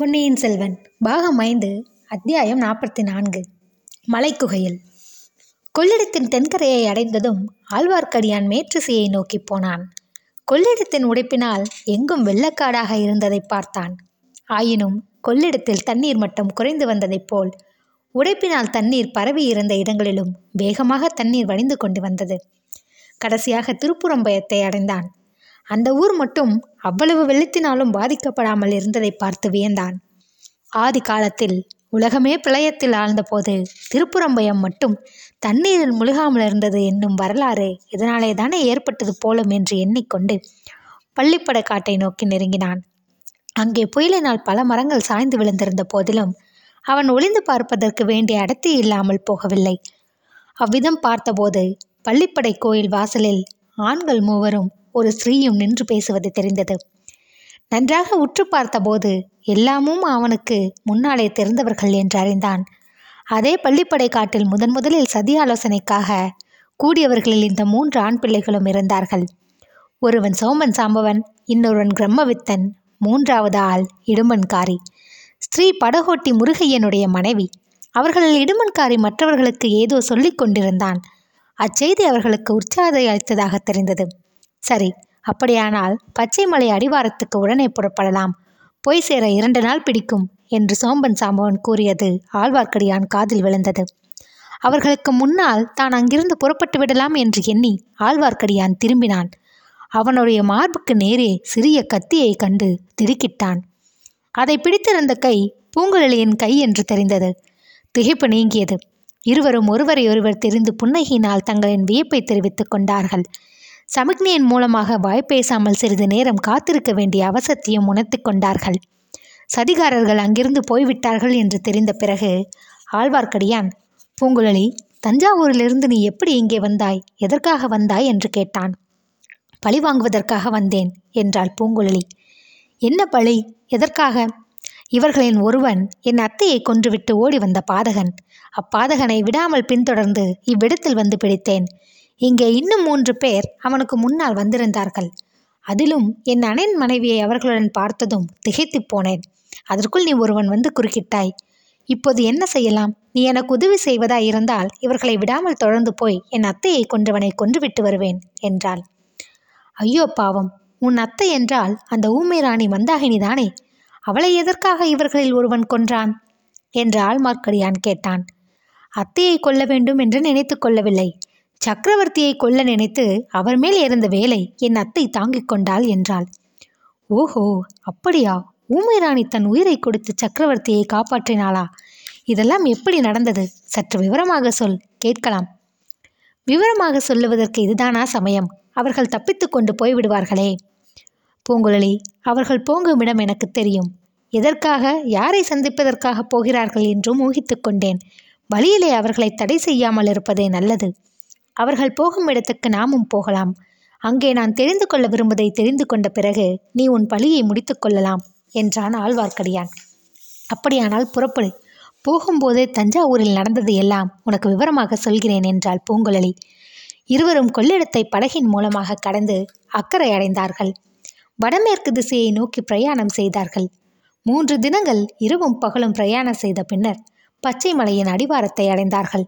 பொன்னியின் செல்வன் பாகம் ஐந்து அத்தியாயம் நாற்பத்தி நான்கு மலைக்குகையில். கொள்ளிடத்தின் தென்கரையை அடைந்ததும் ஆழ்வார்க்கடியான் மேற்றிசையை நோக்கி போனான். கொள்ளிடத்தின் உடைப்பினால் எங்கும் வெள்ளக்காடாக இருந்ததை பார்த்தான். ஆயினும் கொள்ளிடத்தில் தண்ணீர் மட்டம் குறைந்து வந்ததைப் போல் உடைப்பினால் தண்ணீர் பரவி இருந்த இடங்களிலும் வேகமாக தண்ணீர் வடிந்து கொண்டு வந்தது. கடைசியாக திருப்புறம்பயத்தை அடைந்தான். அந்த ஊர் மட்டும் அவ்வளவு வெள்ளத்தினாலும் பாதிக்கப்படாமல் இருந்ததை பார்த்து வியந்தான். ஆதி காலத்தில் உலகமே பிரளயத்தில் ஆழ்ந்தபோது திருப்புறம்பயம் மட்டும் தண்ணீரில் முழுகாமல் இருந்தது என்னும் வரலாறு இதனாலே தானே ஏற்பட்டது போலும் என்று எண்ணிக்கொண்டு பள்ளிப்படை காட்டை நோக்கி நெருங்கினான். அங்கே புயலினால் பல மரங்கள் சாய்ந்து விழுந்திருந்த போதிலும் அவன் ஒளிந்து பார்ப்பதற்கு வேண்டிய அடர்த்தி இல்லாமல் போகவில்லை. அவ்விதம் பார்த்தபோது பள்ளிப்படை கோயில் வாசலில் ஆண்கள் மூவரும் ஒரு ஸ்திரீயும் நின்று பேசுவது தெரிந்தது. நன்றாக உற்று பார்த்தபோது எல்லாமும் அவனுக்கு முன்னாலே தெரிந்தவர்கள் என்று அறிந்தான். அதே பள்ளிப்படை காட்டில் முதன் முதலில் சதி ஆலோசனைக்காக கூடியவர்களில் இந்த மூன்று ஆண் பிள்ளைகளும் இருந்தார்கள். ஒருவன் சோமன் சாம்பவன் இன்னொருவன் பிரம்மவித்தன் மூன்றாவது ஆள் இடுமன்காரி ஸ்ரீ படகோட்டி முருகையனுடைய மனைவி. அவர்களில் இடுமன்காரி மற்றவர்களுக்கு ஏதோ சொல்லிக் கொண்டிருந்தான். அச்செய்தி அவர்களுக்கு உற்சாகத்தை அளித்ததாக தெரிந்தது. சரி அப்படியானால் பச்சைமலை அடிவாரத்துக்கு உடனே புறப்படலாம். போய் சேர இரண்டு நாள் பிடிக்கும் என்று சோம்பன் சாம்பவன் கூறியது ஆழ்வார்க்கடியான் காதில் விழுந்தது. அவர்களுக்கு முன்னால் தான் அங்கிருந்து புறப்பட்டு விடலாம் என்று எண்ணி ஆழ்வார்க்கடியான் திரும்பினான். அவனுடைய மார்புக்கு நேரே சிறிய கத்தியை கண்டு திடுக்கிட்டான். அதை பிடித்திருந்த கை பூங்குழலியின் கை என்று தெரிந்தது. திகைப்பு நீங்கியது. இருவரும் ஒருவரையொருவர் தெரிந்து புன்னகையினால் தங்களின் வியப்பை தெரிவித்துக் கொண்டார்கள். சமிக்ஞையின் மூலமாக வாய் பேசாமல் சிறிது நேரம் காத்திருக்க வேண்டிய அவசரத்தையும் உணர்த்து கொண்டார்கள். சதிகாரர்கள் அங்கிருந்து போய்விட்டார்கள் என்று தெரிந்த பிறகு ஆழ்வார்க்கடியான் பூங்குழலி தஞ்சாவூரிலிருந்து நீ எப்படி இங்கே வந்தாய்? எதற்காக வந்தாய்? என்று கேட்டான். பழி வாங்குவதற்காக வந்தேன் என்றாள் பூங்குழலி. என்ன பழி? எதற்காக? இவர்களின் ஒருவன் என் அத்தையை கொன்றுவிட்டு ஓடி வந்த பாதகன். அப்பாதகனை விடாமல் பின்தொடர்ந்து இவ்விடத்தில் வந்து பிடித்தேன். இங்கே இன்னும் மூன்று பேர் அவனுக்கு முன்னால் வந்திருந்தார்கள். அதிலும் என் அண்ணன் மனைவியை அவர்களுடன் பார்த்ததும் திகைத்துப் போனேன். அதற்குள் நீ ஒருவன் வந்து குறுக்கிட்டாய். இப்போது என்ன செய்யலாம்? நீ எனக்கு உதவி செய்வதாய் இருந்தால் இவர்களை விடாமல் தொடர்ந்து போய் என் அத்தையை கொன்றவனை கொன்றுவிட்டு வருவேன் என்றாள். ஐயோ பாவம்! உன் அத்தை என்றால் அந்த ஊமை ராணி மந்தாகினி தானே? அவளை எதற்காக இவர்களில் ஒருவன் கொன்றான்? என்று ஆழ்மார்க்கடியான் கேட்டான். அத்தையை கொல்ல வேண்டும் என்று நினைத்து கொள்ளவில்லை. சக்கரவர்த்தியை கொல்ல நினைத்து அவர் மேல் இருந்த வேலை என் அத்தை தாங்கிக் கொண்டாள் என்றாள். ஓஹோ அப்படியா? ஊமை ராணி தன் உயிரை கொடுத்து சக்கரவர்த்தியை காப்பாற்றினாளா? இதெல்லாம் எப்படி நடந்தது? சற்று விவரமாக சொல் கேட்கலாம். விவரமாக சொல்லுவதற்கு இதுதானா சமயம்? அவர்கள் தப்பித்து கொண்டு போய்விடுவார்களே. பூங்குழலி அவர்கள் போங்குமிடம் இடம் எனக்கு தெரியும். எதற்காக யாரை சந்திப்பதற்காக போகிறார்கள் என்றும் ஊகித்து கொண்டேன். வழியிலே அவர்களை தடை செய்யாமல் இருப்பதே நல்லது. அவர்கள் போகும் இடத்துக்கு நாமும் போகலாம். அங்கே நான் தெரிந்து கொள்ள விரும்புவதை தெரிந்து கொண்ட பிறகு நீ உன் பழியை முடித்து கொள்ளலாம் என்றான் ஆழ்வார்க்கடியான். அப்படியானால் புறப்படு. போகும்போதே தஞ்சாவூரில் நடந்தது எல்லாம் உனக்கு விவரமாக சொல்கிறேன் என்றாள் பூங்குழலி. இருவரும் கொள்ளிடத்தை படகின் மூலமாக கடந்து அக்கறை அடைந்தார்கள். வடமேற்கு திசையை நோக்கி பிரயாணம் செய்தார்கள். மூன்று தினங்கள் இரவும் பகலும் பிரயாணம் செய்த பின்னர் பச்சை மலையின் அடிவாரத்தை அடைந்தார்கள்.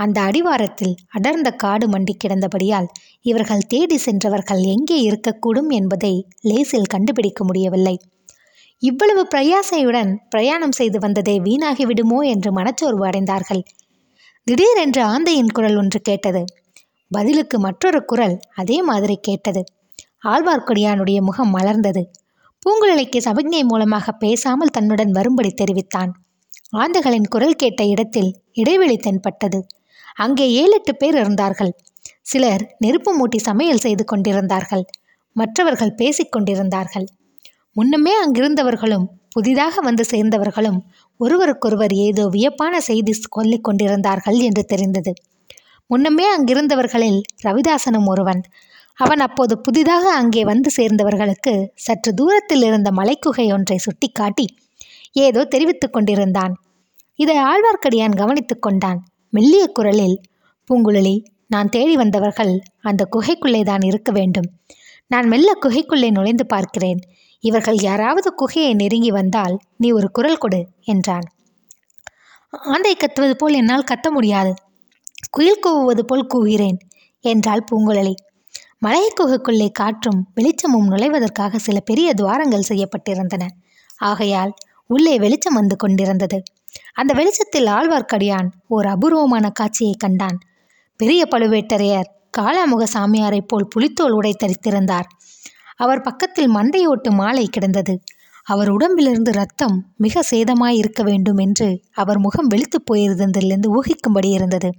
அந்த அடிவாரத்தில் அடர்ந்த காடு மண்டி கிடந்தபடியால் இவர்கள் தேடி சென்றவர்கள் எங்கே இருக்கக்கூடும் என்பதை லேசில் கண்டுபிடிக்க முடியவில்லை. இவ்வளவு பிரயாசையுடன் பிரயாணம் செய்து வந்ததே வீணாகிவிடுமோ என்று மனச்சோர்வு அடைந்தார்கள். திடீரென்று ஆந்தையின் குரல் ஒன்று கேட்டது. பதிலுக்கு மற்றொரு குரல் அதே மாதிரி கேட்டது. ஆழ்வார்க்கடியானுடைய முகம் மலர்ந்தது. பூங்குழலிக்கு சமிக்ஞை மூலமாக பேசாமல் தன்னுடன் வரும்படி தெரிவித்தான். ஆந்தைகளின் குரல் கேட்ட இடத்தில் இடைவெளி தென்பட்டது. அங்கே ஏழு எட்டு பேர் இருந்தார்கள். சிலர் நெருப்பு மூட்டி சமையல் செய்து கொண்டிருந்தார்கள். மற்றவர்கள் பேசிக் கொண்டிருந்தார்கள். முன்னமே அங்கிருந்தவர்களும் புதிதாக வந்து சேர்ந்தவர்களும் ஒருவருக்கொருவர் ஏதோ வியப்பான செய்தி சொல்லிக் கொண்டிருந்தார்கள் என்று தெரிந்தது. முன்னமே அங்கிருந்தவர்களில் ரவிதாசனும் ஒருவன். அவன் அப்போது புதிதாக அங்கே வந்து சேர்ந்தவர்களுக்கு சற்று தூரத்தில் இருந்த மலைக்குகை ஒன்றை சுட்டிக்காட்டி ஏதோ தெரிவித்துக் கொண்டிருந்தான். இதை ஆழ்வார்க்கடியான் கவனித்துக் கொண்டான். மெல்லிய குரலில் பூங்குழலி நான் தேடி வந்தவர்கள் அந்த குகைக்குள்ளே தான் இருக்க வேண்டும். நான் மெல்ல குகைக்குள்ளே நுழைந்து பார்க்கிறேன். இவர்கள் யாராவது குகையை நெருங்கி வந்தால் நீ ஒரு குரல் கொடு என்றான். ஆந்தை கத்துவது போல் என்னால் கத்த முடியாது. குயில் கூவுவது போல் கூவுகிறேன் என்றாள் பூங்குழலி. மலையை குகைக்குள்ளே காற்றும் வெளிச்சமும் நுழைவதற்காக சில பெரிய துவாரங்கள் செய்யப்பட்டிருந்தன. ஆகையால் உள்ளே வெளிச்சம் வந்து கொண்டிருந்தது. அந்த வெளிச்சத்தில் ஆழ்வார்க்கடியான் ஓர் அபூர்வமான காட்சியை கண்டான். பெரிய பழுவேட்டரையர் காளாமுக சாமியாரைப் போல் புலித்தோல் உடை தரித்திருந்தார். அவர் பக்கத்தில் மண்டையோட்டு மாலை கிடந்தது. அவர் உடம்பிலிருந்து ரத்தம் மிக சேதமாய் இருக்க வேண்டும் என்று அவர் முகம் வெளித்துப் போயிருந்ததிலிருந்து ஊகிக்கும்படி இருந்தது.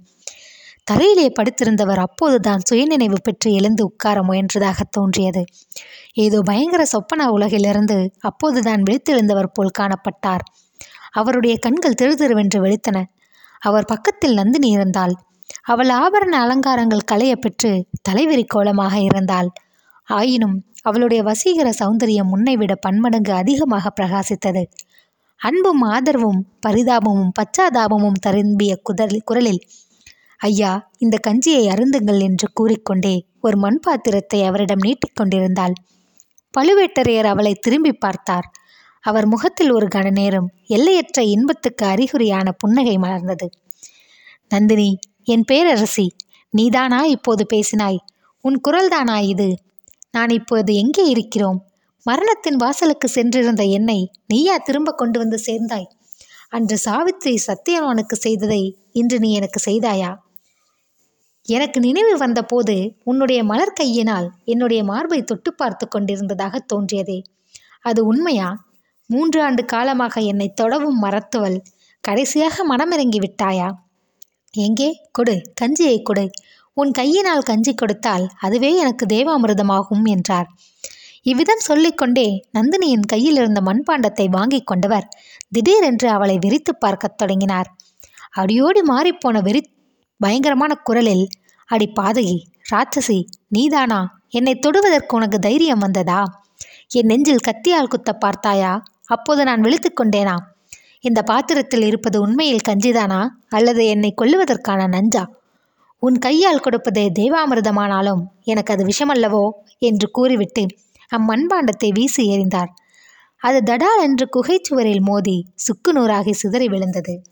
தரையிலே படுத்திருந்தவர் அப்போதுதான் சுயநினைவு பெற்று எழுந்து உட்கார முயன்றதாக தோன்றியது. ஏதோ பயங்கர சொப்பன உலகிலிருந்து அப்போதுதான் விழித்தெழுந்தவர் போல் காணப்பட்டார். அவருடைய கண்கள் திருதிருவென்று வெளுத்தன. அவர் பக்கத்தில் நந்தினி இருந்தாள். அவள் ஆபரண அலங்காரங்கள் களைய பெற்று தலைவிரி கோலமாக இருந்தாள். ஆயினும் அவளுடைய வசீகர சௌந்தரியம் முன்னைவிட பன்மடங்கு அதிகமாக பிரகாசித்தது. அன்பும் ஆதரவும் பரிதாபமும் பச்சாதாபமும் தரும்பிய குதல் குரலில் ஐயா இந்த கஞ்சியை அருந்துங்கள் என்று கூறிக்கொண்டே ஒரு மண் பாத்திரத்தை அவரிடம் நீட்டிக்கொண்டிருந்தாள் பழுவேட்டரையர் அவளை திரும்பி பார்த்தார். அவர் முகத்தில் ஒரு கணநேரம் எல்லையற்ற இன்பத்துக்கு அறிகுறியான புன்னகை மலர்ந்தது. நந்தினி என் பேரரசி நீதானா இப்போது பேசினாய்? உன் குரல்தானா இது? நான் இப்போது எங்கே இருக்கிறோம்? மரணத்தின் வாசலுக்கு சென்றிருந்த என்னை நீயா திரும்ப கொண்டு வந்து சேர்ந்தாய்? அன்று சாவித்திரி சத்தியவானுக்கு செய்ததை இன்று நீ எனக்கு செய்தாயா? எனக்கு நினைவு வந்தபோது உன்னுடைய மலர் கையினால் என்னுடைய மார்பை தொட்டு பார்த்து கொண்டிருந்ததாக தோன்றியதே. அது உண்மையா? மூன்று ஆண்டு காலமாக என்னை தொடவும் மறத்துவள். கடைசியாக மனமிறங்கி விட்டாயா? எங்கே? கொடு கஞ்சியை கொடு. உன் கையினால் கஞ்சி கொடுத்தால் அதுவே எனக்கு தேவாமிர்தமாகும் என்றார். இவ்விதம் சொல்லிக்கொண்டே நந்தினியின் கையில் இருந்த மண்பாண்டத்தை வாங்கி கொண்டவர் திடீரென்று அவளை வெறித்து பார்க்கத் தொடங்கினார். அடியோடி மாறிப்போன வெறி பயங்கரமான குரலில் அடி பாதகி ராட்சசி நீதானா? என்னை தொடுவதற்கு உனக்கு தைரியம் வந்ததா? என் நெஞ்சில் கத்தியால் குத்த பார்த்தாயா? அப்போது நான் விழித்துக்கொண்டேனா இந்த பாத்திரத்தில் இருப்பது உண்மையில் கஞ்சிதானா? அல்லது என்னை கொல்லுவதற்கான நஞ்சா? உன் கையால் கொடுப்பது தெய்வாமிர்தமானாலும் எனக்கு அது விஷமல்லவோ? என்று கூறிவிட்டு அம்மண்பாண்டத்தை வீசி எறிந்தார். அது தடால் என்று குகைச்சுவரில் மோதி சுக்கு நூறாகி சிதறி விழுந்தது.